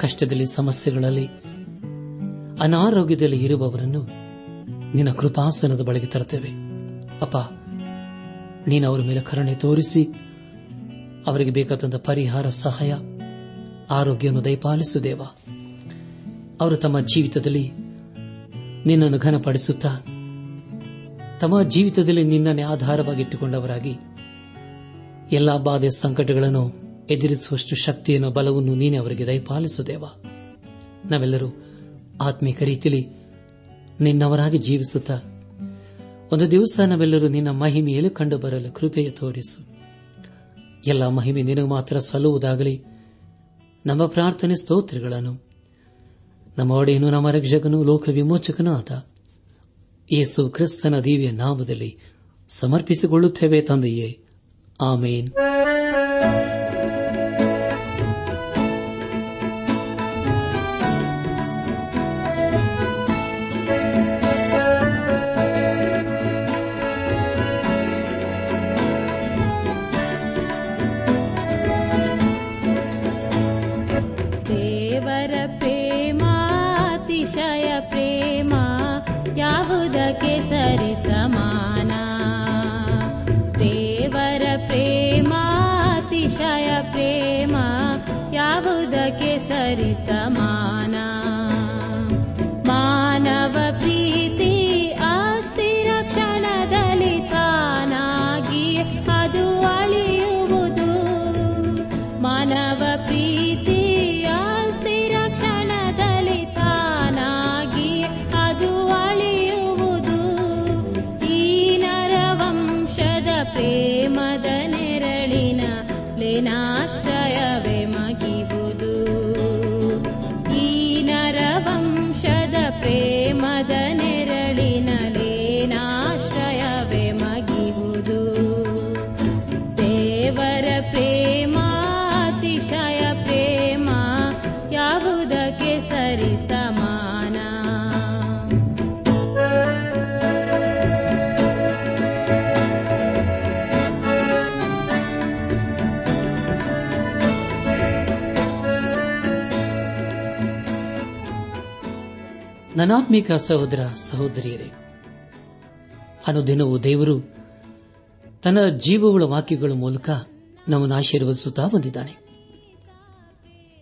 ಕಷ್ಟದಲ್ಲಿ, ಸಮಸ್ಯೆಗಳಲ್ಲಿ, ಅನಾರೋಗ್ಯದಲ್ಲಿ ಇರುವವರನ್ನು ನಿನ್ನ ಕೃಪಾಸನದ ಬಳಿಗೆ ತರುತ್ತೇವೆ. ಅಪ್ಪ, ನೀನು ಅವರ ಮೇಲೆ ಕರುಣೆ ತೋರಿಸಿ, ಅವರಿಗೆ ಬೇಕಾದಂತಹ ಪರಿಹಾರ, ಸಹಾಯ, ಆರೋಗ್ಯವನ್ನು ದಯಪಾಲಿಸು ದೇವ. ಅವರು ತಮ್ಮ ಜೀವಿತದಲ್ಲಿ ನಿನ್ನನ್ನು ಘನಪಡಿಸುತ್ತಾ, ತಮ್ಮ ಜೀವಿತದಲ್ಲಿ ನಿನ್ನನ್ನೇ ಆಧಾರವಾಗಿಟ್ಟುಕೊಂಡವರಾಗಿ, ಎಲ್ಲಾ ಬಾಧೆ ಸಂಕಟಗಳನ್ನು ಎದುರಿಸುವಷ್ಟು ಶಕ್ತಿಯನ್ನು ಬಲವನ್ನು ನೀನೆ ಅವರಿಗೆ ದಯಪಾಲಿಸುದೇವ. ನಾವೆಲ್ಲರೂ ಆತ್ಮೀಕ ರೀತಿಯಲ್ಲಿ ನಿನ್ನವರಾಗಿ ಜೀವಿಸುತ್ತಾ, ಒಂದು ದಿವಸ ನಾವೆಲ್ಲರೂ ನಿನ್ನ ಮಹಿಮೆಯಲ್ಲಿ ಕಂಡು ಬರಲು ಕೃಪೆಯ ತೋರಿಸು. ಎಲ್ಲ ಮಹಿಮೆ ನಿನಗೆ ಮಾತ್ರ ಸಲ್ಲುವುದಾಗಲಿ, ನಮ್ಮ ಪ್ರಾರ್ಥನೆ ಸ್ತೋತ್ರಗಳನ್ನು, ನಮ್ಮ ಒಡೆಯನು ನಮ್ಮ ರಕ್ಷಕನು, ಲೋಕ ವಿಮೋಚಕನೂ ಆತ ಯೇಸು ಕ್ರಿಸ್ತನ ದಿವ್ಯ ನಾಮದಲ್ಲಿ ಸಮರ್ಪಿಸಿಕೊಳ್ಳುತ್ತೇವೆ ತಂದೆಯೇ. ಆಮೇನ್. विनाश ನನಾತ್ಮಿಕ ಸಹೋದರ ಸಹೋದರಿಯರೇ, ಅನುದಿನವೂ ದೇವರು ತನ್ನ ಜೀವವುಳ ವಾಕ್ಯಗಳ ಮೂಲಕ ನಮ್ಮನ್ನು ಆಶೀರ್ವದಿಸುತ್ತಾ ಬಂದಿದ್ದಾನೆ.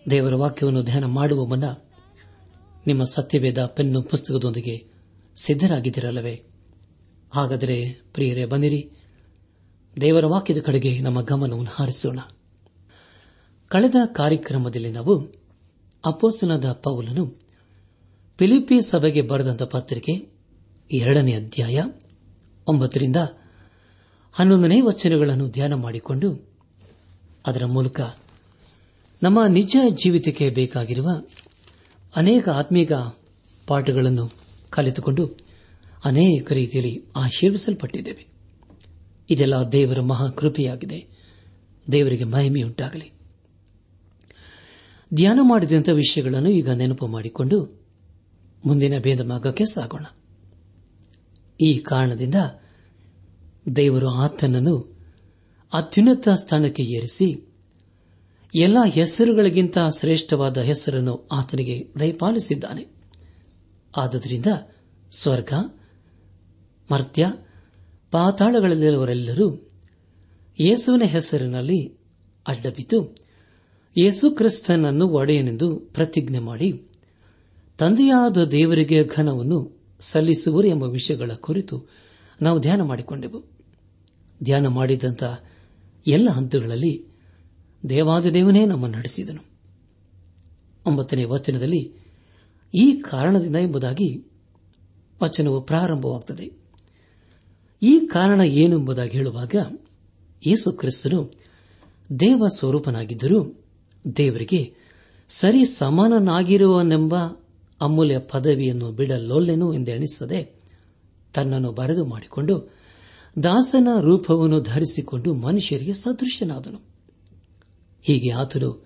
ದೇವರ ವಾಕ್ಯವನ್ನು ಧ್ಯಾನ ಮಾಡುವ ಮುನ್ನ ನಿಮ್ಮ ಸತ್ಯವೇದ ಪೆನ್ನು ಪುಸ್ತಕದೊಂದಿಗೆ ಸಿದ್ದರಾಗಿದ್ದಿರಲ್ಲವೇ ಹಾಗಾದರೆ ಪ್ರಿಯರೇ, ಬನ್ನಿರಿ. ದೇವರ ವಾಕ್ಯದ ಕಡೆಗೆ ನಮ್ಮ ಗಮನವನ್ನು ಹಾರಿಸೋಣ. ಕಳೆದ ಕಾರ್ಯಕ್ರಮದಲ್ಲಿ ನಾವು ಅಪೋಸನದ ಪೌಲನು ಫಿಲಿಪಿ ಸಭೆಗೆ ಬರೆದಂತಹ ಪತ್ರಿಕೆ ಎರಡನೇ ಅಧ್ಯಾಯ ಒಂಬತ್ತರಿಂದ ಹನ್ನೊಂದನೇ ವಚನಗಳನ್ನು ಧ್ಯಾನ ಮಾಡಿಕೊಂಡು ಅದರ ಮೂಲಕ ನಮ್ಮ ನಿಜ ಜೀವಿತಕ್ಕೆ ಬೇಕಾಗಿರುವ ಅನೇಕ ಆತ್ಮೀಕ ಪಾಠಗಳನ್ನು ಕಲಿತುಕೊಂಡು ಅನೇಕ ರೀತಿಯಲ್ಲಿ ಆಶೀರ್ವಿಸಲ್ಪಟ್ಟಿದ್ದೇವೆ. ಇದೆಲ್ಲ ದೇವರ ಮಹಾಕೃಪೆಯಾಗಿದೆ. ದೇವರಿಗೆ ಮಹಿಮೆಯುಂಟಾಗಲಿ. ಧ್ಯಾನ ಮಾಡಿದಂಥ ವಿಷಯಗಳನ್ನು ಈಗ ನೆನಪು ಮಾಡಿಕೊಂಡು ಮುಂದಿನ ಭೇದ ಮಾರ್ಗಕ್ಕೆ ಸಾಗೋಣ. ಈ ಕಾರಣದಿಂದ ದೇವರು ಆತನನ್ನು ಅತ್ಯುನ್ನತ ಸ್ಥಾನಕ್ಕೆ ಏರಿಸಿ ಎಲ್ಲ ಹೆಸರುಗಳಿಗಿಂತ ಶ್ರೇಷ್ಠವಾದ ಹೆಸರನ್ನು ಆತನಿಗೆ ದಯಪಾಲಿಸಿದ್ದಾನೆ. ಆದ್ದರಿಂದ ಸ್ವರ್ಗ, ಮರ್ತ್ಯ, ಪಾತಾಳಗಳಲ್ಲಿರುವವರೆಲ್ಲರೂ ಯೇಸುವಿನ ಹೆಸರಿನಲ್ಲಿ ಅಡ್ಡಬಿದ್ದು ಯೇಸು ಕ್ರಿಸ್ತನನ್ನು ಒಡೆಯನೆಂದು ಪ್ರತಿಜ್ಞೆ ಮಾಡಿ ತಂದೆಯಾದ ದೇವರಿಗೆ ಘನವನ್ನು ಸಲ್ಲಿಸುವರು ಎಂಬ ವಿಷಯಗಳ ಕುರಿತು ನಾವು ಧ್ಯಾನ ಮಾಡಿಕೊಂಡೆವು. ಧ್ಯಾನ ಮಾಡಿದಂಥ ಎಲ್ಲ ಹಂತಗಳಲ್ಲಿ ದೇವಾದ ದೇವನೇ ನಮ್ಮನ್ನು ನಡೆಸಿದನು. ಒಂಬತ್ತನೇ ವಚನದಲ್ಲಿ ಈ ಕಾರಣದಿಂದ ಎಂಬುದಾಗಿ ವಚನವು ಪ್ರಾರಂಭವಾಗುತ್ತದೆ ಈ ಕಾರಣ ಏನು ಎಂಬುದಾಗಿ ಹೇಳುವಾಗ ಯೇಸು ಕ್ರಿಸ್ತನು ದೇವ ಸ್ವರೂಪನಾಗಿದ್ದರೂ ದೇವರಿಗೆ ಸರಿ ಸಮಾನನಾಗಿರುವನೆಂಬ ಅಮೂಲ್ಯ ಪದವಿಯನ್ನು ಬಿಡಲೊಲ್ಲೆನು ಎಂದೆಣಿಸದೆ ತನ್ನನ್ನು ಬರೆದು ಮಾಡಿಕೊಂಡು ದಾಸನ ರೂಪವನ್ನು ಧರಿಸಿಕೊಂಡು ಮನುಷ್ಯರಿಗೆ ಸದೃಶ್ಯನಾದನು ಹೀಗೆ ಆತನು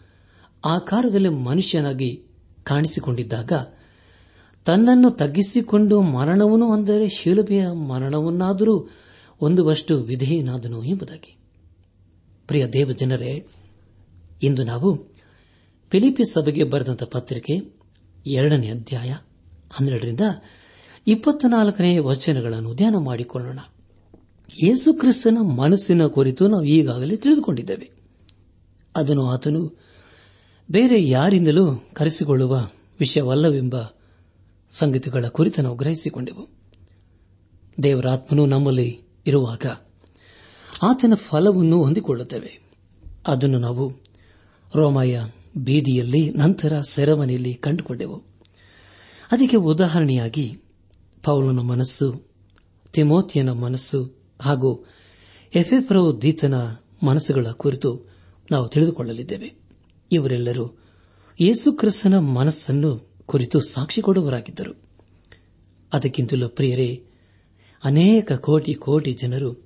ಆಕಾರದಲ್ಲಿ ಮನುಷ್ಯನಾಗಿ ಕಾಣಿಸಿಕೊಂಡಿದ್ದಾಗ ತನ್ನನ್ನು ತಗ್ಗಿಸಿಕೊಂಡು ಮರಣವನ್ನು ಅಂದರೆ ಶಿಲುಬೆಯ ಮರಣವನ್ನಾದರೂ ಒಂದುವಷ್ಟು ವಿಧೇಯನಾದನು ಎಂಬುದಾಗಿ. ಪ್ರಿಯ ದೇವಜನರೇ, ಇಂದು ನಾವು ಫಿಲಿಪಿ ಸಭೆಗೆ ಬರೆದಂತಹ ಪತ್ರಿಕೆ ಎರಡನೇ ಅಧ್ಯಾಯ ಹನ್ನೆರಡರಿಂದ ಇಪ್ಪತ್ನಾಲ್ಕನೇ ವಚನಗಳನ್ನು ಧ್ಯಾನ ಮಾಡಿಕೊಳ್ಳೋಣ. ಯೇಸು ಕ್ರಿಸ್ತನ ಮನಸ್ಸಿನ ಕುರಿತು ನಾವು ಈಗಾಗಲೇ ತಿಳಿದುಕೊಂಡಿದ್ದೇವೆ. ಅದನ್ನು ಆತನು ಬೇರೆ ಯಾರಿಂದಲೂ ಕರೆಸಿಕೊಳ್ಳುವ ವಿಷಯವಲ್ಲವೆಂಬ ಸಂಗತಿಗಳ ಕುರಿತು ನಾವು ಗ್ರಹಿಸಿಕೊಂಡೆವು. ದೇವರಾತ್ಮನು ನಮ್ಮಲ್ಲಿ ಇರುವಾಗ ಆತನ ಫಲವನ್ನು ಹೊಂದಿಕೊಳ್ಳುತ್ತೇವೆ. ಅದನ್ನು ನಾವು ರೋಮಾಯ ಬೀದಿಯಲ್ಲಿ, ನಂತರ ಸೆರಮನೆಯಲ್ಲಿ ಕಂಡುಕೊಂಡೆವು. ಅದಕ್ಕೆ ಉದಾಹರಣೆಯಾಗಿ, ಪೌಲನ ಮನಸ್ಸು ತಿಮೋತಿಯನ ಮನಸ್ಸು, ಹಾಗೂ ಎಫೆಫ್ರೋ ದೀತನ ಮನಸ್ಸುಗಳ ಕುರಿತು ನಾವು ತಿಳಿದುಕೊಳ್ಳಲಿದ್ದೇವೆ. ಇವರೆಲ್ಲರೂ ಯೇಸುಕ್ರಿಸ್ತನ ಮನಸ್ಸನ್ನು ಕುರಿತು ಸಾಕ್ಷಿ ಕೊಡುವರಾಗಿದ್ದರು ಅದಕ್ಕಿಂತಲೂ ಪ್ರಿಯರೇ, ಅನೇಕ ಕೋಟಿ ಕೋಟಿ ಜನರು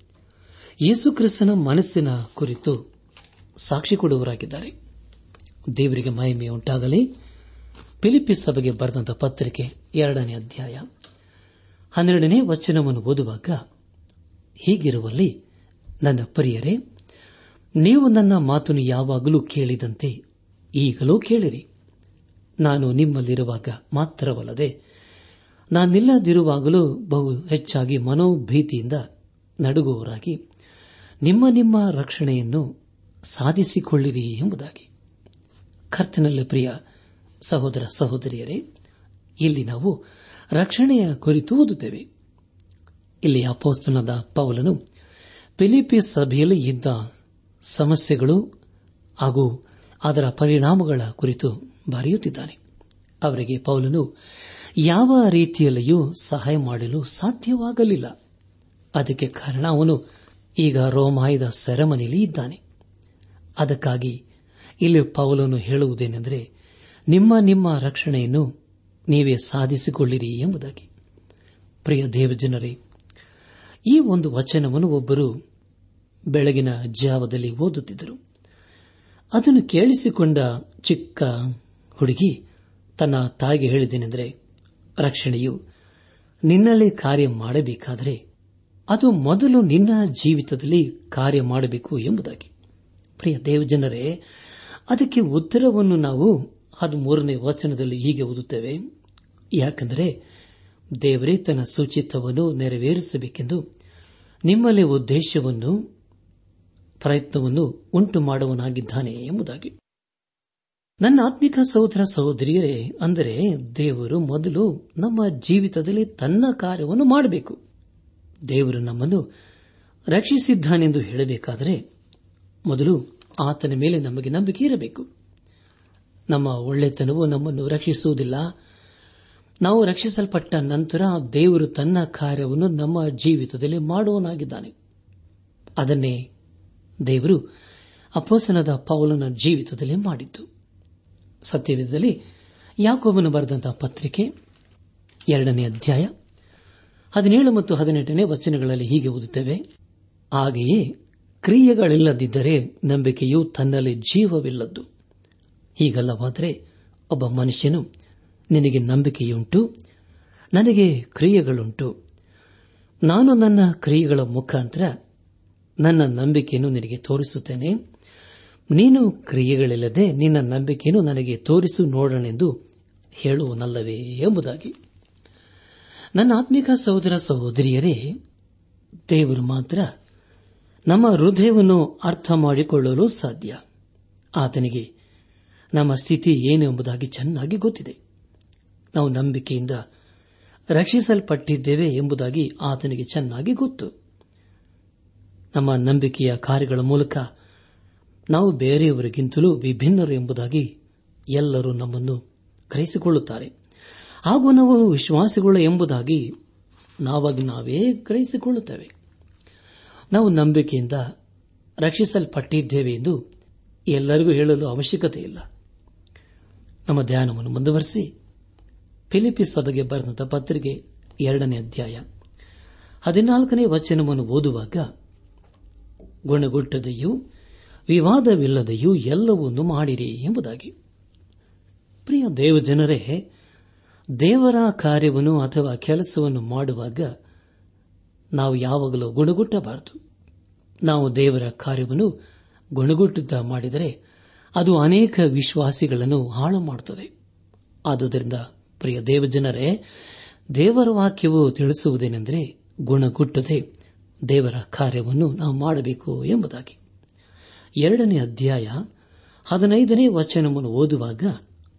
ಯೇಸುಕ್ರಿಸ್ತನ ಮನಸ್ಸಿನ ಕುರಿತು ಸಾಕ್ಷಿ ಕೊಡುವರಾಗಿದ್ದಾರೆ ದೇವರಿಗೆ ಮಹಿಮೆ ಉಂಟಾಗಲಿ. ಫಿಲಿಪಿಸ್ ಸಭೆಗೆ ಬರೆದಂತಹ ಪತ್ರಿಕೆ ಎರಡನೇ ಅಧ್ಯಾಯ. ಹನ್ನೆರಡನೇ ವಚನವನ್ನು ಓದುವಾಗ, ಹೀಗಿರುವಲ್ಲಿ, ನನ್ನ ಪ್ರಿಯರೇ, ನೀವು ನನ್ನ ಮಾತನ್ನು ಯಾವಾಗಲೂ ಕೇಳಿದಂತೆ ಈಗಲೂ ಕೇಳಿರಿ. ನಾನು ನಿಮ್ಮಲ್ಲಿರುವಾಗ ಮಾತ್ರವಲ್ಲದೆ, ನಾನಿಲ್ಲದಿರುವಾಗಲೂ ಬಹು ಹೆಚ್ಚಾಗಿ ಮನೋಭೀತಿಯಿಂದ ನಡುಗುವವರಾಗಿ ನಿಮ್ಮ ನಿಮ್ಮ ರಕ್ಷಣೆಯನ್ನು ಸಾಧಿಸಿಕೊಳ್ಳಿರಿ ಎಂಬುದಾಗಿ. ಕರ್ತನಲ್ಲಿ ಪ್ರಿಯ ಸಹೋದರ ಸಹೋದರಿಯರೇ, ಇಲ್ಲಿ ನಾವು ರಕ್ಷಣೆಯ ಕುರಿತು ಓದುತ್ತೇವೆ. ಇಲ್ಲಿ ಅಪೋಸ್ತನದ ಪೌಲನು ಫಿಲಿಪಿ ಸಭೆಯಲ್ಲಿ ಇದ್ದ ಸಮಸ್ಯೆಗಳು ಹಾಗೂ ಅದರ ಪರಿಣಾಮಗಳ ಕುರಿತು ಬರೆಯುತ್ತಿದ್ದಾನೆ. ಅವರಿಗೆ ಪೌಲನು ಯಾವ ರೀತಿಯಲ್ಲಿಯೂ ಸಹಾಯ ಮಾಡಲು ಸಾಧ್ಯವಾಗಲಿಲ್ಲ. ಅದಕ್ಕೆ ಕಾರಣ ಅವನು ಈಗ ರೋಮಾಯದ ಸೆರೆಮನೆಯಲ್ಲಿ ಇದ್ದಾನೆ. ಅದಕ್ಕಾಗಿ ಇಲ್ಲಿ ಪೌಲನು ಹೇಳುವುದೇನೆಂದರೆ, ನಿಮ್ಮ ನಿಮ್ಮ ರಕ್ಷಣೆಯನ್ನು ನೀವೇ ಸಾಧಿಸಿಕೊಳ್ಳಿರಿ ಎಂಬುದಾಗಿ. ಪ್ರಿಯ ದೇವಜನರೇ, ಈ ಒಂದು ವಚನವನ್ನು ಒಬ್ಬರು ಬೆಳಗಿನ ಜಾವದಲ್ಲಿ ಓದುತ್ತಿದ್ದರು. ಅದನ್ನು ಕೇಳಿಸಿಕೊಂಡ ಚಿಕ್ಕ ಹುಡುಗಿ ತನ್ನ ತಾಯಿಗೆ ಹೇಳಿದ್ದೇನೆಂದರೆ, ರಕ್ಷಣೆಯು ನಿನ್ನಲ್ಲಿ ಕಾರ್ಯ ಮಾಡಬೇಕಾದರೆ, ಅದು ಮೊದಲು ನಿನ್ನ ಜೀವಿತದಲ್ಲಿ ಕಾರ್ಯ ಮಾಡಬೇಕು ಎಂಬುದಾಗಿ. ಪ್ರಿಯ ದೇವಜನರೇ ಅದಕ್ಕೆ ಉತ್ತರವನ್ನು ನಾವು ಅದು ಮೂರನೇ ವಚನದಲ್ಲಿ ಹೀಗೆ ಓದುತ್ತೇವೆ. ಯಾಕೆಂದರೆ ದೇವರೇ ತನ್ನ ಸೂಚಿತವನ್ನು ನೆರವೇರಿಸಬೇಕೆಂದು ನಿಮ್ಮಲ್ಲಿ ಉದ್ದೇಶವನ್ನು, ಪ್ರಯತ್ನವನ್ನು ಉಂಟು ಮಾಡುವನಾಗಿದ್ದಾನೆ ಎಂಬುದಾಗಿ. ನನ್ನ ಆತ್ಮಿಕ ಸಹೋದರ ಸಹೋದರಿಯರೇ, ಅಂದರೆ ದೇವರು ಮೊದಲು ನಮ್ಮ ಜೀವಿತದಲ್ಲಿ ತನ್ನ ಕಾರ್ಯವನ್ನು ಮಾಡಬೇಕು. ದೇವರು ನಮ್ಮನ್ನು ರಕ್ಷಿಸಿದ್ದಾನೆಂದು ಹೇಳಬೇಕಾದರೆ ಮೊದಲು ಆತನ ಮೇಲೆ ನಮಗೆ ನಂಬಿಕೆ ಇರಬೇಕು. ನಮ್ಮ ಒಳ್ಳೆತನವು ನಮ್ಮನ್ನು ರಕ್ಷಿಸುವುದಿಲ್ಲ. ನಾವು ರಕ್ಷಿಸಲ್ಪಟ್ಟ ನಂತರ ದೇವರು ತನ್ನ ಕಾರ್ಯವನ್ನು ನಮ್ಮ ಜೀವಿತದಲ್ಲಿ ಮಾಡುವನಾಗಿದ್ದಾನೆ ಅದನ್ನೇ ದೇವರು ಅಪೋಸನದ ಪೌಲನ ಜೀವಿತದಲ್ಲಿ ಮಾಡಿದ್ದು. ಸತ್ಯವಿಧದಲ್ಲಿ ಯಾಕೋಬನು ಬರೆದಂತಹ ಪತ್ರಿಕೆ ಎರಡನೇ ಅಧ್ಯಾಯ ಹದಿನೇಳು ಮತ್ತು ಹದಿನೆಂಟನೇ ವಚನಗಳಲ್ಲಿ ಹೀಗೆ ಓದುತ್ತೇವೆ, ಹಾಗೆಯೇ ಕ್ರಿಯೆಗಳಿಲ್ಲದಿದ್ದರೆ ನಂಬಿಕೆಯು ತನ್ನಲ್ಲಿ ಜೀವವಿಲ್ಲದ್ದು. ಹೀಗಲ್ಲವಾದರೆ ಒಬ್ಬ ಮನುಷ್ಯನು ನಿನಗೆ ನಂಬಿಕೆಯುಂಟು, ನನಗೆ ಕ್ರಿಯೆಗಳುಂಟು. ನಾನು ನನ್ನ ಕ್ರಿಯೆಗಳ ಮುಖಾಂತರ ನನ್ನ ನಂಬಿಕೆಯನ್ನು ನಿನಗೆ ತೋರಿಸುತ್ತೇನೆ. ನೀನು ಕ್ರಿಯೆಗಳಿಲ್ಲದೆ ನಿನ್ನ ನಂಬಿಕೆಯನ್ನು ನನಗೆ ತೋರಿಸು ನೋಡೋಣೆಂದು ಹೇಳುವನಲ್ಲವೇ ಎಂಬುದಾಗಿ. ನನ್ನ ಆತ್ಮಿಕ ಸಹೋದರ ಸಹೋದರಿಯರೇ, ದೇವರು ಮಾತ್ರ ನಮ್ಮ ಹೃದಯವನ್ನು ಅರ್ಥ ಮಾಡಿಕೊಳ್ಳಲು ಸಾಧ್ಯ. ಆತನಿಗೆ ನಮ್ಮ ಸ್ಥಿತಿ ಏನು ಎಂಬುದಾಗಿ ಚೆನ್ನಾಗಿ ಗೊತ್ತಿದೆ. ನಾವು ನಂಬಿಕೆಯಿಂದ ರಕ್ಷಿಸಲ್ಪಟ್ಟಿದ್ದೇವೆ ಎಂಬುದಾಗಿ ಆತನಿಗೆ ಚೆನ್ನಾಗಿ ಗೊತ್ತು. ನಮ್ಮ ನಂಬಿಕೆಯ ಕಾರ್ಯಗಳ ಮೂಲಕ ನಾವು ಬೇರೆಯವರಿಗಿಂತಲೂ ವಿಭಿನ್ನರು ಎಂಬುದಾಗಿ ಎಲ್ಲರೂ ನಮ್ಮನ್ನು ಗ್ರಹಿಸಿಕೊಳ್ಳುತ್ತಾರೆ. ಹಾಗೂ ನಾವು ವಿಶ್ವಾಸಿಗಳು ಎಂಬುದಾಗಿ ನಾವಾಗಿ ನಾವೇ ಗ್ರಹಿಸಿಕೊಳ್ಳುತ್ತೇವೆ. ನಾವು ನಂಬಿಕೆಯಿಂದ ರಕ್ಷಿಸಲ್ಪಟ್ಟಿದ್ದೇವೆ ಎಂದು ಎಲ್ಲರಿಗೂ ಹೇಳಲು ಅವಶ್ಯಕತೆ ಇಲ್ಲ. ನಮ್ಮ ಧ್ಯಾನವನ್ನು ಮುಂದುವರೆಸಿ ಫಿಲಿಪಿ ಸಭೆಗೆ ಬರೆದ ಪತ್ರಿಕೆ ಎರಡನೇ ಅಧ್ಯಾಯ ಹದಿನಾಲ್ಕನೇ ವಚನವನ್ನು ಓದುವಾಗ, ಗುಣಗುಟ್ಟದೆಯೂ ವಿವಾದವಿಲ್ಲದೆಯೂ ಎಲ್ಲವನ್ನೂ ಮಾಡಿರಿ ಎಂಬುದಾಗಿ. ಪ್ರಿಯ ದೇವಜನರೇ, ದೇವರ ಕಾರ್ಯವನ್ನು ಅಥವಾ ಕೆಲಸವನ್ನು ಮಾಡುವಾಗ ನಾವು ಯಾವಾಗಲೂ ಗುಣಗುಟ್ಟಬಾರದು. ನಾವು ದೇವರ ಕಾರ್ಯವನ್ನು ಗುಣಗುಟ್ಟುತ್ತಾ ಮಾಡಿದರೆ ಅದು ಅನೇಕ ವಿಶ್ವಾಸಿಗಳನ್ನು ಹಾಳು ಮಾಡುತ್ತದೆ ಆದುದರಿಂದ ಪ್ರಿಯ ದೇವಜನರೇ, ದೇವರ ವಾಕ್ಯವು ತಿಳಿಸುವುದೇನೆಂದರೆ ಗುಣಗುಟ್ಟದೆ ದೇವರ ಕಾರ್ಯವನ್ನು ನಾವು ಮಾಡಬೇಕು ಎಂಬುದಾಗಿ. ಎರಡನೇ ಅಧ್ಯಾಯ ಹದಿನೈದನೇ ವಚನವನ್ನು ಓದುವಾಗ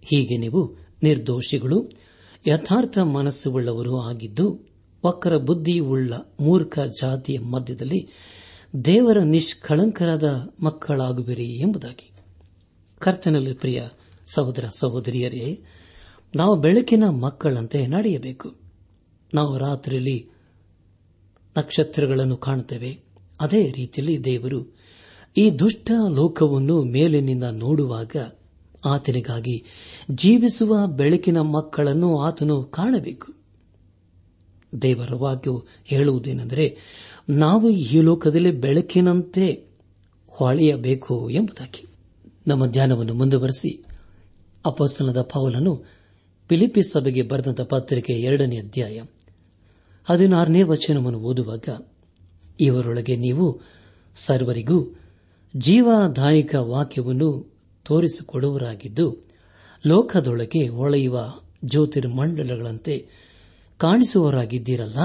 ಹೀಗೆ ನೀವು ನಿರ್ದೋಷಿಗಳು, ಯಥಾರ್ಥ ಮನಸ್ಸುಳ್ಳವರು ಆಗಿದ್ದು ವಕ್ರ ಬುದ್ಧಿಯುಳ್ಳ ಮೂರ್ಖ ಜಾತಿಯ ಮಧ್ಯದಲ್ಲಿ ದೇವರ ನಿಷ್ಕಳಂಕರಾದ ಮಕ್ಕಳಾಗುವಿರಿ ಎಂಬುದಾಗಿ. ಕರ್ತನಲ್ಲಿ ಪ್ರಿಯ ಸಹೋದರ ಸಹೋದರಿಯರೇ, ನಾವು ಬೆಳಕಿನ ಮಕ್ಕಳಂತೆ ನಡೆಯಬೇಕು. ನಾವು ರಾತ್ರಿಯಲ್ಲಿ ನಕ್ಷತ್ರಗಳನ್ನು ಕಾಣುತ್ತೇವೆ. ಅದೇ ರೀತಿಯಲ್ಲಿ ದೇವರು ಈ ದುಷ್ಟ ಲೋಕವನ್ನು ಮೇಲಿನಿಂದ ನೋಡುವಾಗ ಆತನಿಗಾಗಿ ಜೀವಿಸುವ ಬೆಳಕಿನ ಮಕ್ಕಳನ್ನು ಆತನು ಕಾಣಬೇಕು. ದೇವರ ವಾಕ್ಯವು ಹೇಳುವುದೇನೆಂದರೆ, ನಾವು ಈ ಲೋಕದಲ್ಲಿ ಬೆಳಕಿನಂತೆ ಹೊಳೆಯಬೇಕು ಎಂಬುದಾಗಿ. ನಮ್ಮ ಧ್ಯಾನವನ್ನು ಮುಂದುವರೆಸಿ ಅಪಸ್ತನದ ಪೌಲನು ಫಿಲಿಪಿ ಸಭೆಗೆ ಬರೆದಂತಹ ಪತ್ರಿಕೆ ಎರಡನೇ ಅಧ್ಯಾಯ ಹದಿನಾರನೇ ವಚನವನ್ನು ಓದುವಾಗ, ಇವರೊಳಗೆ ನೀವು ಸರ್ವರಿಗೂ ಜೀವದಾಯಕ ವಾಕ್ಯವನ್ನು ತೋರಿಸಿಕೊಡುವರಾಗಿದ್ದು ಲೋಕದೊಳಗೆ ಹೊಳೆಯುವ ಜ್ಯೋತಿರ್ಮಂಡಲಗಳಂತೆ ಕಾಣಿಸುವವರಾಗಿದ್ದೀರಲ್ಲ?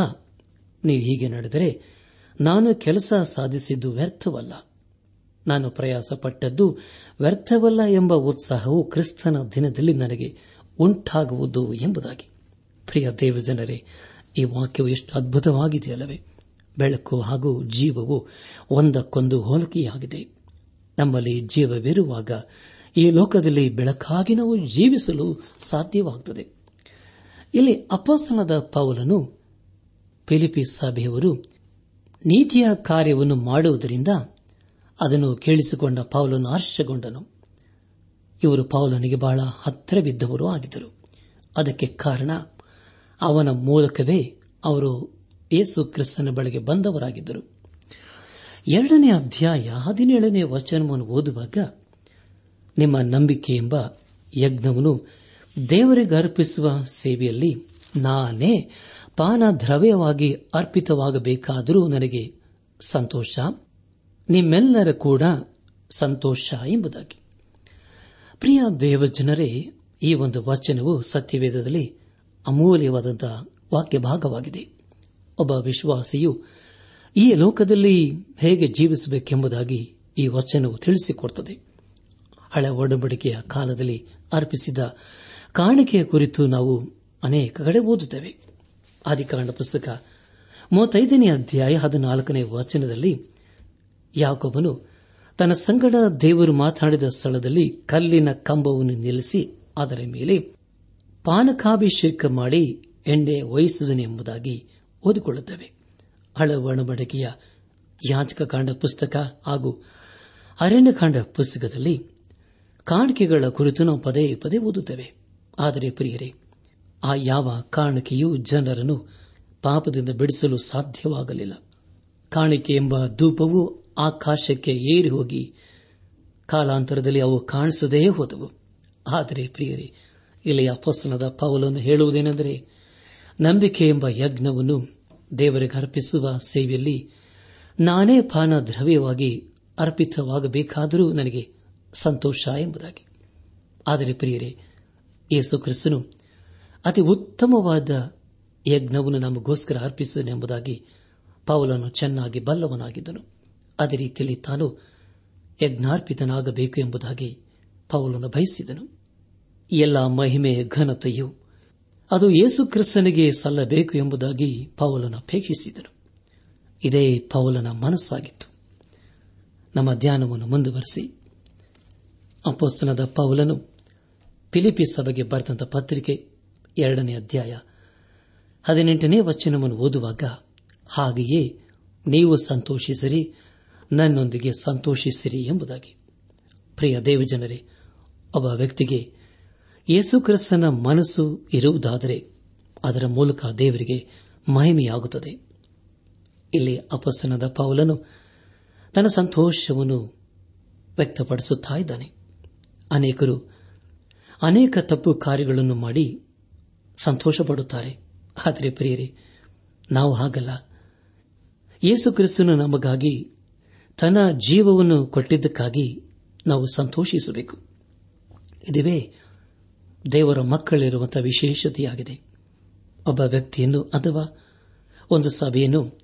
ನೀವು ಹೀಗೆ ನಡೆದರೆ ನಾನು ಕೆಲಸ ಸಾಧಿಸಿದ್ದು ವ್ಯರ್ಥವಲ್ಲ. ನಾನು ಪ್ರಯಾಸ ಪಟ್ಟದ್ದು ವ್ಯರ್ಥವಲ್ಲ ಎಂಬ ಉತ್ಸಾಹವು ಕ್ರಿಸ್ತನ ದಿನದಲ್ಲಿ ನನಗೆ ಉಂಟಾಗುವುದು ಎಂಬುದಾಗಿ. ಪ್ರಿಯ ದೇವಜನರೇ, ಈ ವಾಕ್ಯವು ಎಷ್ಟು ಅದ್ಭುತವಾಗಿದೆಯಲ್ಲವೇ ಬೆಳಕು ಹಾಗೂ ಜೀವವು ಒಂದಕ್ಕೊಂದು ಹೋಲಿಕೆಯಾಗಿದೆ. ನಮ್ಮಲ್ಲಿ ಜೀವವಿರುವಾಗ ಈ ಲೋಕದಲ್ಲಿ ಬೆಳಕಾಗಿ ನಾವು ಜೀವಿಸಲು ಸಾಧ್ಯವಾಗುತ್ತದೆ ಇಲ್ಲಿ ಅಪಸನದ ಪೌಲನು ಫಿಲಿಪಿ ಸಭೆಯವರು ನೀತಿಯ ಕಾರ್ಯವನ್ನು ಮಾಡುವುದರಿಂದ ಅದನ್ನು ಕೇಳಿಸಿಕೊಂಡ ಪೌಲನು ಹರ್ಷಗೊಂಡನು. ಇವರು ಪೌಲನಿಗೆ ಬಹಳ ಹತ್ತಿರ ಹತ್ತಿರವಿದ್ದವರು ಆಗಿದ್ದರು. ಅದಕ್ಕೆ ಕಾರಣ ಅವನ ಮೂಲಕವೇ ಅವರು ಯೇಸು ಕ್ರಿಸ್ತನ ಬಳಿಗೆ ಬಂದವರಾಗಿದ್ದರು. ಎರಡನೇ ಅಧ್ಯಾಯ ಹದಿನೇಳನೇ ವಚನವನ್ನು ಓದುವಾಗ ನಿಮ್ಮ ನಂಬಿಕೆ ಎಂಬ ಯಜ್ಞವನ್ನು ದೇವರಿಗೆ ಅರ್ಪಿಸುವ ಸೇವೆಯಲ್ಲಿ ನಾನೇ ಪಾನ ದ್ರವ್ಯವಾಗಿ ಅರ್ಪಿತವಾಗಬೇಕಾದರೂ ನನಗೆ ಸಂತೋಷ, ನಿಮ್ಮೆಲ್ಲರ ಕೂಡ ಸಂತೋಷ ಎಂಬುದಾಗಿ. ಪ್ರಿಯ ದೇವಜನರೇ, ಈ ಒಂದು ವಚನವು ಸತ್ಯವೇದದಲ್ಲಿ ಅಮೂಲ್ಯವಾದಂತಹ ವಾಕ್ಯ ಭಾಗವಾಗಿದೆ. ಒಬ್ಬ ವಿಶ್ವಾಸಿಯು ಈ ಲೋಕದಲ್ಲಿ ಹೇಗೆ ಜೀವಿಸಬೇಕೆಂಬುದಾಗಿ ಈ ವಚನವು ತಿಳಿಸಿಕೊಡುತ್ತದೆ ಹಳೆ ಒಡಂಬಡಿಕೆಯ ಕಾಲದಲ್ಲಿ ಅರ್ಪಿಸಿದ ಕಾಣಿಕೆಯ ಕುರಿತು ನಾವು ಅನೇಕ ಕಡೆ ಓದುತ್ತೇವೆ. ಆದಿಕಾಂಡ ಪುಸ್ತಕ ಮೂವತ್ತೈದನೇ ಅಧ್ಯಾಯ ಹದಿನಾಲ್ಕನೇ ವಚನದಲ್ಲಿ ಯಾಕೊಬ್ಬನು ತನ್ನ ಸಂಗಡ ದೇವರು ಮಾತನಾಡಿದ ಸ್ಥಳದಲ್ಲಿ ಕಲ್ಲಿನ ಕಂಬವನ್ನು ನಿಲ್ಲಿಸಿ ಅದರ ಮೇಲೆ ಪಾನಕಾಭಿಷೇಕ ಮಾಡಿ ಎಣ್ಣೆ ವಹಿಸಿದನು ಎಂಬುದಾಗಿ ಓದಿಕೊಳ್ಳುತ್ತೇವೆ. ಯಾಜಕ ಕಾಂಡ ಪುಸ್ತಕ ಹಾಗೂ ಅರಣ್ಯಕಾಂಡ ಪುಸ್ತಕದಲ್ಲಿ ಕಾಣಿಕೆಗಳ ಕುರಿತು ನಾವು ಪದೇ ಪದೇ ಓದುತ್ತೇವೆ. ಆದರೆ ಪ್ರಿಯರೇ, ಆ ಯಾವ ಕಾಣಿಕೆಯೂ ಜನರನ್ನು ಪಾಪದಿಂದ ಬಿಡಿಸಲು ಸಾಧ್ಯವಾಗಲಿಲ್ಲ. ಕಾಣಿಕೆ ಎಂಬ ಧೂಪವು ಆಕಾಶಕ್ಕೆ ಏರಿ ಹೋಗಿ ಕಾಲಾಂತರದಲ್ಲಿ ಅವು ಕಾಣಿಸದೇ ಹೋದವು. ಆದರೆ ಪ್ರಿಯರೇ ಇಲ್ಲಿ ಅಪಸ್ತನದ ಪೌಲನ್ನು ಹೇಳುವುದೇನೆಂದರೆ, ನಂಬಿಕೆ ಎಂಬ ಯಜ್ಞವನ್ನು ದೇವರಿಗೆ ಅರ್ಪಿಸುವ ಸೇವೆಯಲ್ಲಿ ನಾನೇ ಪಾನ ದ್ರವ್ಯವಾಗಿ ಅರ್ಪಿತವಾಗಬೇಕಾದರೂ ನನಗೆ ಸಂತೋಷ ಎಂಬುದಾಗಿ. ಆದರೆ ಪ್ರಿಯರೇ ಯೇಸು ಕ್ರಿಸ್ತನು ಅತಿ ಉತ್ತಮವಾದ ಯಜ್ಞವನ್ನು ನಮಗೋಸ್ಕರ ಅರ್ಪಿಸುವನೆಂಬುದಾಗಿ ಪೌಲನು ಚೆನ್ನಾಗಿ ಬಲ್ಲವನಾಗಿದ್ದನು. ಅದೇ ರೀತಿಯಲ್ಲಿ ತಾನು ಯಜ್ಞಾರ್ಪಿತನಾಗಬೇಕು ಎಂಬುದಾಗಿ ಪೌಲನು ಬಯಸಿದನು. ಎಲ್ಲ ಮಹಿಮೆ, ಘನತೆಯು ಅದು ಯೇಸು ಕ್ರಿಸ್ತನಿಗೆ ಸಲ್ಲಬೇಕು ಎಂಬುದಾಗಿ ಪೌಲನು ಅಪೇಕ್ಷಿಸಿದನು. ಇದೇ ಪೌಲನ ಮನಸ್ಸಾಗಿತ್ತು. ನಮ್ಮ ಧ್ಯಾನವನ್ನು ಮುಂದುವರೆಸಿ. ಅಪೋಸ್ತನದ ಪೌಲನು ಫಿಲಿಪಿ ಸಭೆಗೆ ಬರೆದಂತ ಪತ್ರಿಕೆ ಎರಡನೇ ಅಧ್ಯಾಯ ಹದಿನೆಂಟನೇ ವಚನವನ್ನು ಓದುವಾಗ, ಹಾಗೆಯೇ ನೀವು ಸಂತೋಷಿಸಿರಿ, ನನ್ನೊಂದಿಗೆ ಸಂತೋಷಿಸಿರಿ ಎಂಬುದಾಗಿ. ಪ್ರಿಯ ದೇವಜನರೇ, ಒಬ್ಬ ವ್ಯಕ್ತಿಗೆ ಯೇಸುಕ್ರಿಸ್ತನ ಮನಸ್ಸು ಇರುವುದಾದರೆ ಅದರ ಮೂಲಕ ದೇವರಿಗೆ ಮಹಿಮೆಯಾಗುತ್ತದೆ. ಇಲ್ಲಿ ಅಪಸ್ಸನದ ಪೌಲನು ತನ್ನ ಸಂತೋಷವನ್ನು ವ್ಯಕ್ತಪಡಿಸುತ್ತಾ ಇದ್ದಾನೆ. ಅನೇಕರು ಅನೇಕ ತಪ್ಪು ಕಾರ್ಯಗಳನ್ನು ಮಾಡಿ ಸಂತೋಷಪಡುತ್ತಾರೆ. ಆದರೆ ಪ್ರಿಯರೇ, ನಾವು ಹಾಗಲ್ಲ. ಯೇಸು ಕ್ರಿಸ್ತನು ನಮಗಾಗಿ ತನ್ನ ಜೀವವನ್ನು ಕೊಟ್ಟಿದ್ದಕ್ಕಾಗಿ ನಾವು ಸಂತೋಷಿಸಬೇಕು. ಇದುವೇ ದೇವರ ಮಕ್ಕಳಿರುವಂತಹ ವಿಶೇಷತೆಯಾಗಿದೆ. ಒಬ್ಬ ವ್ಯಕ್ತಿಯನ್ನು ಅಥವಾ ಒಂದು ಸಭೆಯನ್ನು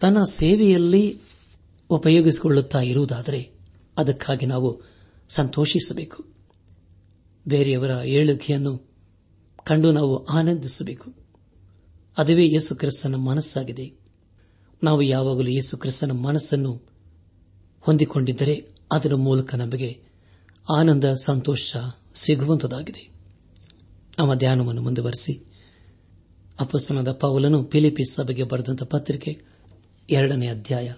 ತನ್ನ ಸೇವೆಯಲ್ಲಿ ಉಪಯೋಗಿಸಿಕೊಳ್ಳುತ್ತಾ ಇರುವುದಾದರೆ ಅದಕ್ಕಾಗಿ ನಾವು ಸಂತೋಷಿಸಬೇಕು. ಬೇರೆಯವರ ಏಳಿಗೆಯನ್ನು ಕಂಡು ನಾವು ಆನಂದಿಸಬೇಕು. ಅದುವೇ ಯೇಸು ಕ್ರಿಸ್ತನ ಮನಸ್ಸಾಗಿದೆ. ನಾವು ಯಾವಾಗಲೂ ಯೇಸು ಕ್ರಿಸ್ತನ ಮನಸ್ಸನ್ನು ಹೊಂದಿಕೊಂಡಿದ್ದರೆ ಅದರ ಮೂಲಕ ನಮಗೆ ಆನಂದ, ಸಂತೋಷ ಸಿಗುವಂತದಾಗಿದೆ. ನಮ್ಮ ಧ್ಯಾನವನ್ನು ಮುಂದುವರೆಸಿ. ಅಪಸ್ತನದ ಪೌಲನು ಫಿಲಿಪಿ ಸಭೆಗೆ ಬರೆದಂತ ಪತ್ರಿಕೆ ಎರಡನೇ ಅಧ್ಯಾಯ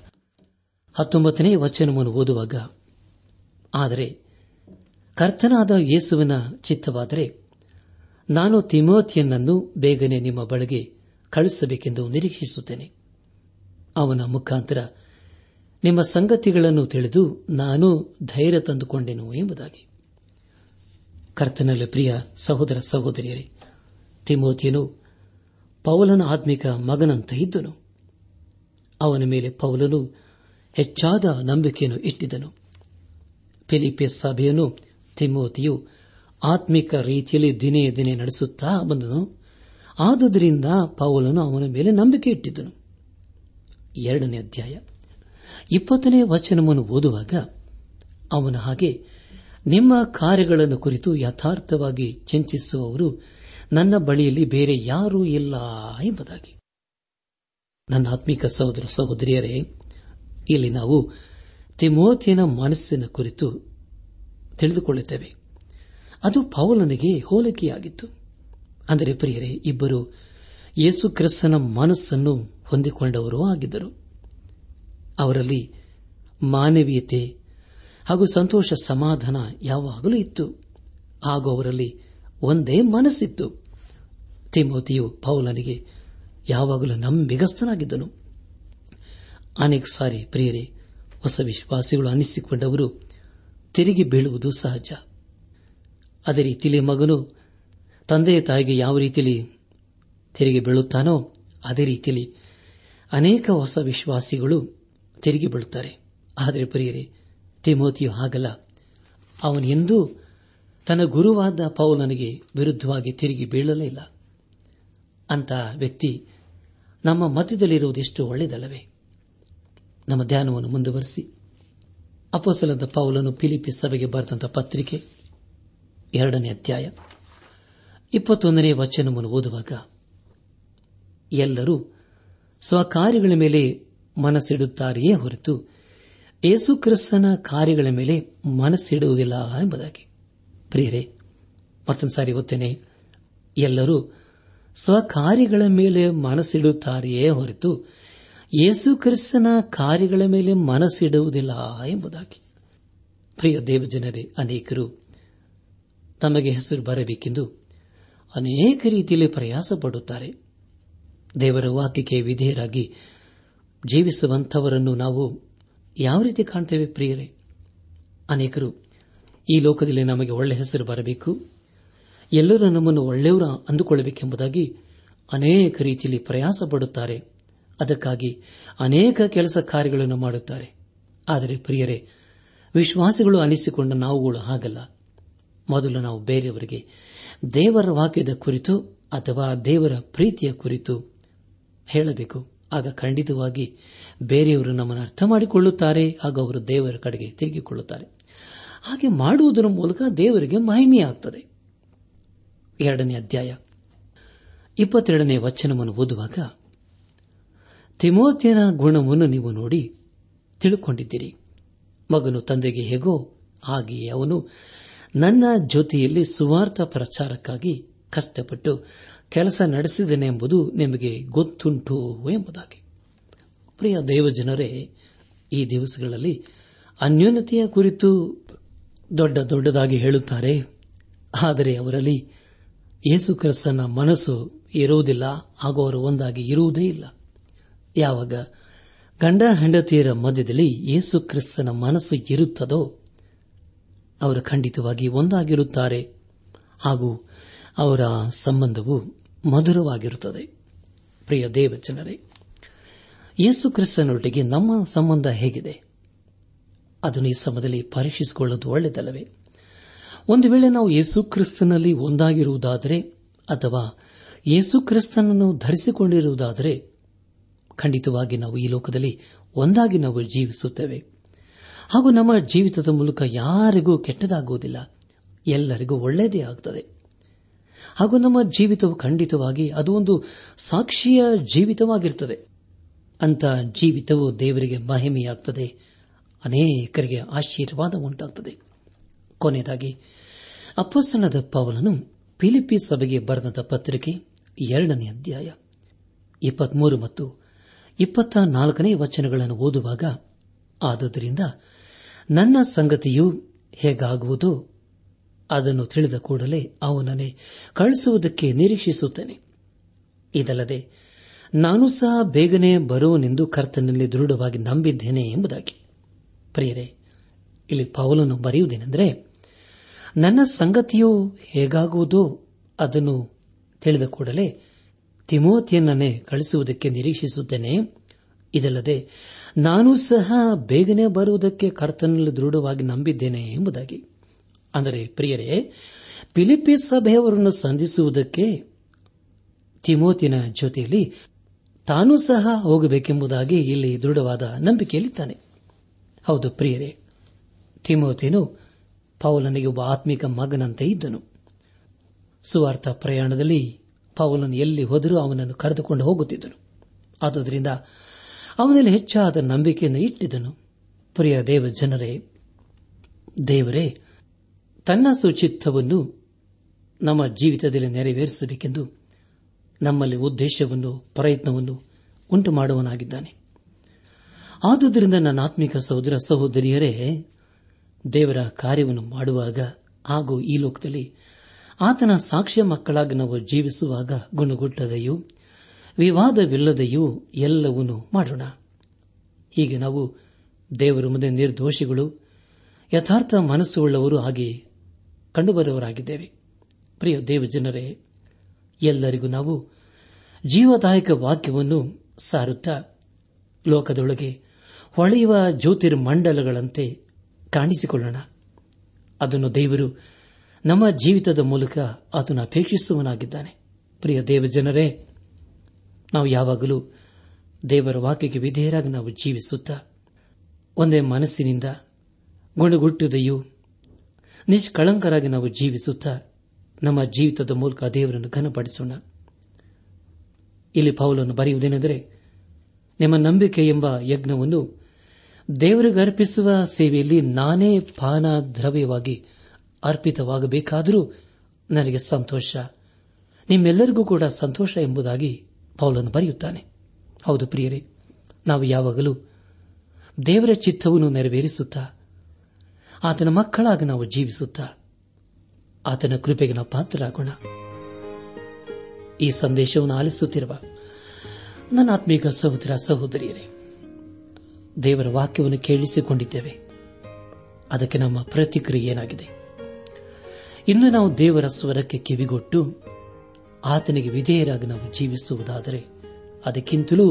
ಹತ್ತೊಂಬತ್ತನೇ ವಚನವನ್ನು ಓದುವಾಗ, ಆದರೆ ಕರ್ತನಾದ ಯೇಸುವಿನ ಚಿತ್ತವಾದರೆ ನಾನು ತಿಮೋತಿಯನ್ನನ್ನು ಬೇಗನೆ ನಿಮ್ಮ ಬಳಿಗೆ ಕಳುಹಿಸಬೇಕೆಂದು ನಿರೀಕ್ಷಿಸುತ್ತೇನೆ. ಅವನ ಮುಖಾಂತರ ನಿಮ್ಮ ಸಂಗತಿಗಳನ್ನು ತಿಳಿದು ನಾನು ಧೈರ್ಯ ತಂದುಕೊಂಡೆನು ಎಂಬುದಾಗಿ. ಕರ್ತನಲ್ಲಿ ಪ್ರಿಯ ಸಹೋದರ ಸಹೋದರಿಯರೇ ತಿಮೋತಿಯನು ಪೌಲನ ಆತ್ಮಿಕ ಮಗನಂತ ಇದ್ದನು. ಅವನ ಮೇಲೆ ಪೌಲನು ಹೆಚ್ಚಾದ ನಂಬಿಕೆಯನ್ನು ಇಟ್ಟಿದ್ದನು. ಫಿಲಿಪಿಯಸ್ ಸಭೆಯನ್ನು ತಿಮೋತಿಯು ಆತ್ಮಿಕ ರೀತಿಯಲ್ಲಿ ದಿನೇ ದಿನೇ ನಡೆಸುತ್ತಾ ಬಂದನು. ಆದುದರಿಂದ ಪೌಲನು ಅವನ ಮೇಲೆ ನಂಬಿಕೆ ಇಟ್ಟಿದ್ದನು. ಎರಡನೇ ಅಧ್ಯಾಯ. ಇಪ್ಪತ್ತನೇ ವಚನವನ್ನು ಓದುವಾಗ ಅವನ ಹಾಗೆ ನಿಮ್ಮ ಕಾರ್ಯಗಳನ್ನು ಕುರಿತು ಯಥಾರ್ಥವಾಗಿ ಚಿಂತಿಸುವವರು ನನ್ನ ಬಳಿಯಲ್ಲಿ ಬೇರೆ ಯಾರೂ ಇಲ್ಲ ಎಂಬುದಾಗಿ. ನನ್ನ ಆತ್ಮಿಕ ಸಹೋದರ ಸಹೋದರಿಯರೇ, ಇಲ್ಲಿ ನಾವು ತಿಮೋತಿಯನ ಮನಸ್ಸಿನ ಕುರಿತು ತಿಳಿದುಕೊಳ್ಳುತ್ತೇವೆ. ಅದು ಪೌಲನಿಗೆ ಹೋಲಿಕೆಯಾಗಿತ್ತು. ಅಂದರೆ ಪ್ರಿಯರೇ, ಇಬ್ಬರು ಯೇಸು ಕ್ರಿಸ್ತನ ಮನಸ್ಸನ್ನು ಹೊಂದಿಕೊಂಡವರೂ ಆಗಿದ್ದರು. ಅವರಲ್ಲಿ ಮಾನವೀಯತೆ ಹಾಗೂ ಸಂತೋಷ ಸಮಾಧಾನ ಯಾವಾಗಲೂ ಇತ್ತು. ಹಾಗೂ ಅವರಲ್ಲಿ ಒಂದೇ ಮನಸ್ಸಿತ್ತು. ತಿಮೋತಿಯು ಪೌಲನಿಗೆ ಯಾವಾಗಲೂ ನಂಬಿಗಸ್ತನಾಗಿದ್ದನು. ಅನೇಕ ಸಾರಿ ಪ್ರಿಯರೇ, ಹೊಸ ವಿಶ್ವಾಸಿಗಳು ಅನ್ನಿಸಿಕೊಂಡವರು ತಿರುಗಿ ಬೀಳುವುದು ಸಹಜ. ಅದೇ ರೀತಿಯಲ್ಲಿ ಮಗನು ತಂದೆಯ ತಾಯಿಗೆ ಯಾವ ರೀತಿಯಲ್ಲಿ ತಿರುಗಿ ಬೀಳುತ್ತಾನೋ ಅದೇ ರೀತಿಯಲ್ಲಿ ಅನೇಕ ಹೊಸ ವಿಶ್ವಾಸಿಗಳು ತಿರುಗಿ ಬೀಳುತ್ತಾರೆ. ಆದರೆ ಪ್ರಿಯರೇ, ತಿಮೋತಿಯು ಹಾಗಲ್ಲ. ಅವನೆಂದೂ ತನ್ನ ಗುರುವಾದ ಪೌಲನಿಗೆ ವಿರುದ್ಧವಾಗಿ ತಿರುಗಿ ಬೀಳಲೇ ಇಲ್ಲ. ಅಂತ ವ್ಯಕ್ತಿ ನಮ್ಮ ಮಧ್ಯದಲ್ಲಿರುವುದೆಷ್ಟು ಒಳ್ಳೆಯದಲ್ಲವೇ? ನಮ್ಮ ಧ್ಯಾನವನ್ನು ಮುಂದುವರೆಸಿ. ಅಪೋಸಲದ ಪೌಲನು ಫಿಲಿಪಿ ಸಭೆಗೆ ಬರೆದಂತ ಪತ್ರಿಕೆ ಎರಡನೇ ಅಧ್ಯಾಯ ಇಪ್ಪತ್ತೊಂದನೇ ವಚನವನ್ನು ಓದುವಾಗ, ಎಲ್ಲರೂ ಸ್ವಕಾರ್ಯಗಳ ಮೇಲೆ ಮನಸ್ಸಿಡುತ್ತಾರೆಯೇ ಹೊರತು ಯೇಸುಕ್ರಿಸ್ತನ ಕಾರ್ಯಗಳ ಮೇಲೆ ಮನಸ್ಸಿಡುವುದಿಲ್ಲ ಎಂಬುದಾಗಿ. ಪ್ರಿಯರೇ, ಮತ್ತೊಂದು ಸಾರಿ ಓದ್ತೇನೆ, ಎಲ್ಲರೂ ಸ್ವಕಾರ್ಯಗಳ ಮೇಲೆ ಮನಸ್ಸಿಡುತ್ತಾರೆಯೇ ಹೊರತು ಯೇಸು ಕ್ರಿಸ್ತನ ಕಾರ್ಯಗಳ ಮೇಲೆ ಮನಸ್ಸಿಡುವುದಿಲ್ಲ ಎಂಬುದಾಗಿ. ಪ್ರಿಯ ದೇವಜನರೇ, ಅನೇಕರು ತಮಗೆ ಹೆಸರು ಬರಬೇಕೆಂದು ಅನೇಕ ರೀತಿಯಲ್ಲಿ ಪ್ರಯಾಸ ಪಡುತ್ತಾರೆ ದೇವರ ವಾಕ್ಯಕ್ಕೆ ವಿಧೇಯರಾಗಿ ಜೀವಿಸುವಂಥವರನ್ನು ನಾವು ಯಾವ ರೀತಿ ಕಾಣ್ತೇವೆ ಪ್ರಿಯರೇ? ಅನೇಕರು ಈ ಲೋಕದಲ್ಲಿ ನಮಗೆ ಒಳ್ಳೆ ಹೆಸರು ಬರಬೇಕು, ಎಲ್ಲರೂ ನಮ್ಮನ್ನು ಒಳ್ಳೆಯವರ ಅಂದುಕೊಳ್ಳಬೇಕೆಂಬುದಾಗಿ ಅನೇಕ ರೀತಿಯಲ್ಲಿ ಪ್ರಯಾಸ ಪಡುತ್ತಾರೆ ಅದಕ್ಕಾಗಿ ಅನೇಕ ಕೆಲಸ ಕಾರ್ಯಗಳನ್ನು ಮಾಡುತ್ತಾರೆ. ಆದರೆ ಪ್ರಿಯರೇ, ವಿಶ್ವಾಸಿಗಳು ಅನಿಸಿಕೊಂಡ ನಾವುಗಳು ಹಾಗಲ್ಲ. ಮೊದಲು ನಾವು ಬೇರೆಯವರಿಗೆ ದೇವರ ವಾಕ್ಯದ ಕುರಿತು ಅಥವಾ ದೇವರ ಪ್ರೀತಿಯ ಕುರಿತು ಹೇಳಬೇಕು. ಆಗ ಖಂಡಿತವಾಗಿ ಬೇರೆಯವರು ನಮ್ಮನ್ನು ಅರ್ಥ ಮಾಡಿಕೊಳ್ಳುತ್ತಾರೆ, ಹಾಗೂ ಅವರು ದೇವರ ಕಡೆಗೆ ತಿರುಗಿಕೊಳ್ಳುತ್ತಾರೆ. ಹಾಗೆ ಮಾಡುವುದರ ಮೂಲಕ ದೇವರಿಗೆ ಮಹಿಮೆಯಾಗುತ್ತದೆ ಎರಡನೇ ಅಧ್ಯಾಯ. ಇಪ್ಪತ್ತೆರಡನೇ ವಚನವನ್ನು ಓದುವಾಗ ತಿಮೋತಿಯನ ಗುಣವನ್ನು ನೀವು ನೋಡಿ ತಿಳುಕೊಂಡಿದ್ದೀರಿ. ಮಗನು ತಂದೆಗೆ ಹೇಗೋ ಹಾಗೆಯೇ ಅವನು ನನ್ನ ಜೊತೆಯಲ್ಲಿ ಸುವಾರ್ಥ ಪ್ರಚಾರಕ್ಕಾಗಿ ಕಷ್ಟಪಟ್ಟು ಕೆಲಸ ನಡೆಸಿದನೆಂಬುದು ನಿಮಗೆ ಗೊತ್ತುಂಟು ಎಂಬುದಾಗಿ. ಪ್ರಿಯ ದೇವಜನರೇ, ಈ ದಿವಸಗಳಲ್ಲಿ ಅನ್ಯೋನ್ಯತೆಯ ಕುರಿತು ದೊಡ್ಡ ದೊಡ್ಡದಾಗಿ ಹೇಳುತ್ತಾರೆ. ಆದರೆ ಅವರಲ್ಲಿ ಯೇಸು ಕ್ರಿಸ್ತನ ಮನಸ್ಸು ಇರುವುದಿಲ್ಲ ಹಾಗೂ ಅವರು ಒಂದಾಗಿ ಇರುವುದೇ ಇಲ್ಲ. ಯಾವಾಗ? ಗಂಡ ಹೆಂಡತಿಯರ ಮಧ್ಯದಲ್ಲಿ ಯೇಸು ಕ್ರಿಸ್ತನ ಮನಸ್ಸು ಇರುತ್ತದೋ, ಅವರು ಖಂಡಿತವಾಗಿ ಒಂದಾಗಿರುತ್ತಾರೆ. ಹಾಗೂ ಅವರ ಸಂಬಂಧವು ಮಧುರವಾಗಿರುತ್ತದೆ. ಪ್ರಿಯ ದೇವಚನರೇ, ಯೇಸು ಕ್ರಿಸ್ತನೊಟ್ಟಿಗೆ ನಮ್ಮ ಸಂಬಂಧ ಹೇಗಿದೆ? ಅದನ್ನು ಈ ಸಮಯದಲ್ಲಿ ಪರೀಕ್ಷಿಸಿಕೊಳ್ಳೋದು ಒಳ್ಳೆಯದಲ್ಲವೇ? ಒಂದು ವೇಳೆ ನಾವು ಯೇಸು ಕ್ರಿಸ್ತನಲ್ಲಿ ಒಂದಾಗಿರುವುದಾದರೆ, ಅಥವಾ ಯೇಸು ಕ್ರಿಸ್ತನನ್ನು ಧರಿಸಿಕೊಂಡಿರುವುದಾದರೆ ಖಂಡಿತವಾಗಿ ನಾವು ಈ ಲೋಕದಲ್ಲಿ ಒಂದಾಗಿ ನಾವು ಜೀವಿಸುತ್ತೇವೆ. ಹಾಗೂ ನಮ್ಮ ಜೀವಿತದ ಮೂಲಕ ಯಾರಿಗೂ ಕೆಟ್ಟದಾಗುವುದಿಲ್ಲ. ಎಲ್ಲರಿಗೂ ಒಳ್ಳೆಯದೇ ಆಗುತ್ತದೆ ಹಾಗೂ ನಮ್ಮ ಜೀವಿತವು ಖಂಡಿತವಾಗಿ ಅದು ಒಂದು ಸಾಕ್ಷಿಯ ಜೀವಿತವಾಗಿರುತ್ತದೆ ಅಂತ ಜೀವಿತವು ದೇವರಿಗೆ ಮಹಿಮೆಯಾಗುತ್ತದೆ ಅನೇಕರಿಗೆ ಆಶೀರ್ವಾದ ಉಂಟಾಗುತ್ತದೆ ಕೊನೆಯದಾಗಿ ಅಪ್ಪಸ್ತನದ ಪವನನು ಫಿಲಿಪಿ ಸಭೆಗೆ ಬರೆದ ಪತ್ರಿಕೆ ಎರಡನೇ ಅಧ್ಯಾಯ, ಇಪ್ಪತ್ಮೂರು ಮತ್ತು ಇಪ್ಪತ್ತ ನಾಲ್ಕನೇ ವಚನಗಳನ್ನು ಓದುವಾಗ, ಆದುದರಿಂದ ನನ್ನ ಸಂಗತಿಯು ಹೇಗಾಗುವುದು ಅದನ್ನು ತಿಳಿದ ಕೂಡಲೇ ಅವನನ್ನೇ ಕಳಿಸುವುದಕ್ಕೆ ನಿರೀಕ್ಷಿಸುತ್ತೇನೆ. ಇದಲ್ಲದೆ ನಾನು ಸಹ ಬೇಗನೆ ಬರುವನೆಂದು ಕರ್ತನಲ್ಲಿ ದೃಢವಾಗಿ ನಂಬಿದ್ದೇನೆ ಎಂಬುದಾಗಿ. ಪ್ರಿಯರೇ, ಇಲ್ಲಿ ಪೌಲನು ಬರೆಯುವುದೇನೆಂದರೆ, ನನ್ನ ಸಂಗತಿಯು ಹೇಗಾಗುವುದು ಅದನ್ನು ತಿಳಿದ ಕೂಡಲೇ ತಿಮೋತಿಯನ್ನೇ ಕಳಿಸುವುದಕ್ಕೆ ನಿರೀಕ್ಷಿಸುತ್ತೇನೆ. ಇದಲ್ಲದೆ, ನಾನು ಸಹ ಬೇಗನೆ ಬರುವುದಕ್ಕೆ ಕರ್ತನಲ್ಲಿ ದೃಢವಾಗಿ ನಂಬಿದ್ದೇನೆ ಎಂಬುದಾಗಿ. ಅಂದರೆ, ಪ್ರಿಯರೇ ಫಿಲಿಪಿ ಸಭೆಯವರನ್ನು ಸಂಧಿಸುವುದಕ್ಕೆ ತಿಮೋತಿನ ಜೊತೆಯಲ್ಲಿ ತಾನೂ ಸಹ ಹೋಗಬೇಕೆಂಬುದಾಗಿ ಇಲ್ಲಿ ದೃಢವಾದ ನಂಬಿಕೆಯಲ್ಲಿದ್ದಾನೆ. ಹೌದು, ಪ್ರಿಯರೇ ತಿಮೋತಿನು ಪೌಲನಿಗೆ ಒಬ್ಬ ಆತ್ಮಿಕ ಮಗನಂತೆ ಇದ್ದನು. ಸುವಾರ್ಥ ಪ್ರಯಾಣದಲ್ಲಿ ಪೌಲನು ಎಲ್ಲಿ ಹೋದರೂ ಅವನನ್ನು ಕರೆದುಕೊಂಡು ಹೋಗುತ್ತಿದ್ದನು. ಆದುದರಿಂದ ಅವನಲ್ಲಿ ಹೆಚ್ಚಾದ ನಂಬಿಕೆಯನ್ನು ಇಟ್ಟಿದ್ದನು. ಪ್ರಿಯ ದೇವ ಜನರೇ, ದೇವರೇ, ತನ್ನ ಸುಚಿತ್ತವನ್ನು ನಮ್ಮ ಜೀವಿತದಲ್ಲಿ ನೆರವೇರಿಸಬೇಕೆಂದು ನಮ್ಮಲ್ಲಿ ಉದ್ದೇಶವನ್ನು, ಪ್ರಯತ್ನವನ್ನು ಉಂಟು ಮಾಡುವನಾಗಿದ್ದಾನೆ ಆದುದರಿಂದ ನನ್ನ ಆತ್ಮಿಕ ಸಹೋದರ ಸಹೋದರಿಯರೇ, ದೇವರ ಕಾರ್ಯವನ್ನು ಮಾಡುವಾಗ ಹಾಗೂ ಈ ಲೋಕದಲ್ಲಿ ಆತನ ಸಾಕ್ಷ್ಯ ಮಕ್ಕಳಾಗಿ ನಾವು ಜೀವಿಸುವಾಗ ಗುಣಗುಟ್ಟದೆಯೂ, ವಿವಾದವಿಲ್ಲದೆಯೂ ಎಲ್ಲವನ್ನೂ ಮಾಡೋಣ. ಹೀಗೆ ನಾವು ದೇವರ ಮುಂದೆ ನಿರ್ದೋಷಿಗಳು, ಯಥಾರ್ಥ ಮನಸ್ಸುಳ್ಳವರು ಹಾಗೆ ಕಂಡುಬರುವವರಾಗಿದ್ದೇವೆ. ಪ್ರಿಯ ದೇವಜನರೇ, ಎಲ್ಲರಿಗೂ ನಾವು ಜೀವದಾಯಕ ವಾಕ್ಯವನ್ನು ಸಾರುತ್ತಾ ಲೋಕದೊಳಗೆ ಹೊಳೆಯುವ ಜ್ಯೋತಿರ್ಮಂಡಲಗಳಂತೆ ಕಾಣಿಸಿಕೊಳ್ಳೋಣ. ಅದನ್ನು ದೇವರು ನಮ್ಮ ಜೀವಿತದ ಮೂಲಕ ಅದನ್ನು ಅಪೇಕ್ಷಿಸುವನಾಗಿದ್ದಾನೆ ಪ್ರಿಯ ದೇವಜನರೇ ನಾವು ಯಾವಾಗಲೂ ದೇವರ ವಾಕ್ಯಕ್ಕೆ ವಿಧೇಯರಾಗಿ ನಾವು ಜೀವಿಸುತ್ತಾ, ಒಂದೇ ಮನಸ್ಸಿನಿಂದ ಗುಣಗುಟ್ಟುದೆಯೂ ನಿಷ್ಕಳಂಕರಾಗಿ ನಾವು ಜೀವಿಸುತ್ತಾ, ನಮ್ಮ ಜೀವಿತದ ಮೂಲಕ ದೇವರನ್ನು ಘನಪಡಿಸೋಣ. ಇಲ್ಲಿ ಪೌಲನ್ನು ಬರೆಯುವುದೇನೆಂದರೆ, ನಿಮ್ಮ ನಂಬಿಕೆ ಎಂಬ ಯಜ್ಞವನ್ನು ದೇವರಿಗೆ ಅರ್ಪಿಸುವ ಸೇವೆಯಲ್ಲಿ ನಾನೇ ಪಾನ ದ್ರವ್ಯವಾಗಿ ಅರ್ಪಿತವಾಗಬೇಕಾದರೂ ನನಗೆ ಸಂತೋಷ. ನಿಮ್ಮೆಲ್ಲರಿಗೂ ಕೂಡ ಸಂತೋಷ ಎಂಬುದಾಗಿ ಪೌಲನ್ನು ಬರೆಯುತ್ತಾನೆ. ಹೌದು ಪ್ರಿಯರೇ, ನಾವು ಯಾವಾಗಲೂ ದೇವರ ಚಿತ್ತವನ್ನು ನೆರವೇರಿಸುತ್ತಾ, ಆತನ ಮಕ್ಕಳಾಗಿ ನಾವು ಜೀವಿಸುತ್ತಾ, ಆತನ ಕೃಪೆಗೆ ನಾವು ಪಾತ್ರರಾಗೋಣ. ಈ ಸಂದೇಶವನ್ನು ಆಲಿಸುತ್ತಿರುವ ನನ್ನ ಆತ್ಮೀಕ ಸಹೋದರ ಸಹೋದರಿಯರೇ, ದೇವರ ವಾಕ್ಯವನ್ನು ಕೇಳಿಸಿಕೊಂಡಿದ್ದೇವೆ. ಅದಕ್ಕೆ ನಮ್ಮ ಪ್ರತಿಕ್ರಿಯೆ ಏನಾಗಿದೆ? ಇನ್ನು ನಾವು ದೇವರ ಸ್ವರಕ್ಕೆ ಕಿವಿಗೊಟ್ಟು, ಆತನಿಗೆ ವಿಧೇಯರಾಗಿ ನಾವು ಜೀವಿಸುವುದಾದರೆ ಅದಕ್ಕಿಂತಲೂ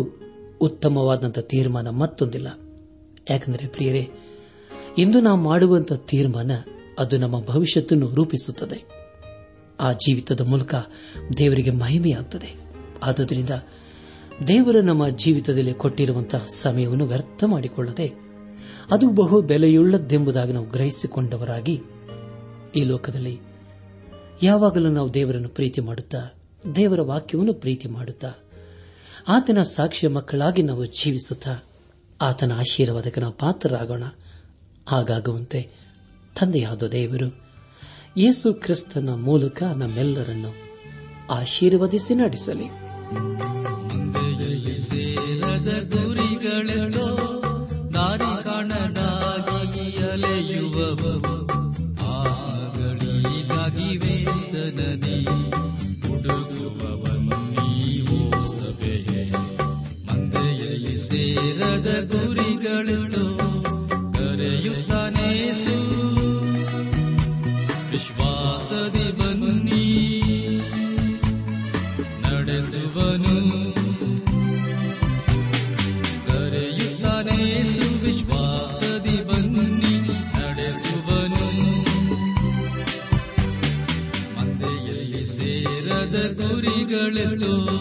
ಉತ್ತಮವಾದಂಥ ತೀರ್ಮಾನ ಮತ್ತೊಂದಿಲ್ಲ. ಯಾಕೆಂದರೆ ಪ್ರಿಯರೇ, ಇಂದು ನಾವು ಮಾಡುವಂತಹ ತೀರ್ಮಾನ ಅದು ನಮ್ಮ ಭವಿಷ್ಯತನ್ನು ರೂಪಿಸುತ್ತದೆ. ಆ ಜೀವಿತದ ಮೂಲಕ ದೇವರಿಗೆ ಮಹಿಮೆಯಾಗುತ್ತದೆ ಆದುದರಿಂದ ದೇವರು ನಮ್ಮ ಜೀವಿತದಲ್ಲಿ ಕೊಟ್ಟಿರುವಂತಹ ಸಮಯವನ್ನು ವ್ಯರ್ಥ ಮಾಡಿಕೊಳ್ಳದೆ, ಅದು ಬಹು ಬೆಲೆಯುಳ್ಳದ್ದೆಂಬುದಾಗಿ ನಾವು ಗ್ರಹಿಸಿಕೊಂಡವರಾಗಿ ಈ ಲೋಕದಲ್ಲಿ ಯಾವಾಗಲೂ ನಾವು ದೇವರನ್ನು ಪ್ರೀತಿ ಮಾಡುತ್ತಾ, ದೇವರ ವಾಕ್ಯವನ್ನು ಪ್ರೀತಿ ಮಾಡುತ್ತಾ, ಆತನ ಸಾಕ್ಷ್ಯ ಮಕ್ಕಳಾಗಿ ನಾವು ಜೀವಿಸುತ್ತಾ, ಆತನ ಆಶೀರ್ವಾದಕ್ಕೆ ನಾವು ಪಾತ್ರರಾಗೋಣ. ಹಾಗಾಗುವಂತೆ ತಂದೆಯಾದ ದೇವರು, ಯೇಸು ಕ್ರಿಸ್ತನ ಮೂಲಕ ನಮ್ಮೆಲ್ಲರನ್ನು ಆಶೀರ್ವದಿಸಿ ನಡೆಸಲಿ. ಸೇರದ ಗುರಿಗಳೆಷ್ಟೋ ಕರೆಯುತ್ತಾನೇಸು ವಿಶ್ವಾಸದಿ ಬನ್ನಿ ನಡೆಸುವನು. ಕರೆಯುತ್ತಾನೇಸು ವಿಶ್ವಾಸದಿ ಬನ್ನಿ ನಡೆಸುವನು. ಮಂದೆಯಲ್ಲಿ ಸೇರದ ಗುರಿಗಳೆಷ್ಟೋ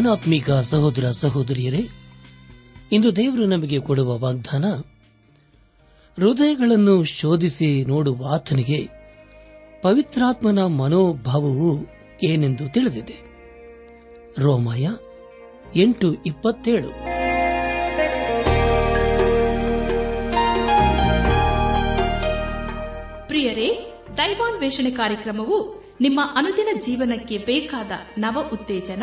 ನನ್ನ ಸಹೋದರ ಸಹೋದರಿಯರೇ, ಇಂದು ದೇವರು ನಮಗೆ ಕೊಡುವ ವಾಗ್ದಾನ, ಹೃದಯಗಳನ್ನು ಶೋಧಿಸಿ ನೋಡುವ ಆತನಿಗೆ ಪವಿತ್ರಾತ್ಮನ ಮನೋಭಾವವು ಏನೆಂದು ತಿಳಿದಿದೆ. ರೋಮಾಯ ಎಂಟು ಇಪ್ಪತ್ತೇಳು. ಪ್ರಿಯರೇ, ದೈವಾನ್ವೇಷಣೆ ಕಾರ್ಯಕ್ರಮವು ನಿಮ್ಮ ಅನುದಿನ ಜೀವನಕ್ಕೆ ಬೇಕಾದ ನವ ಉತ್ತೇಜನ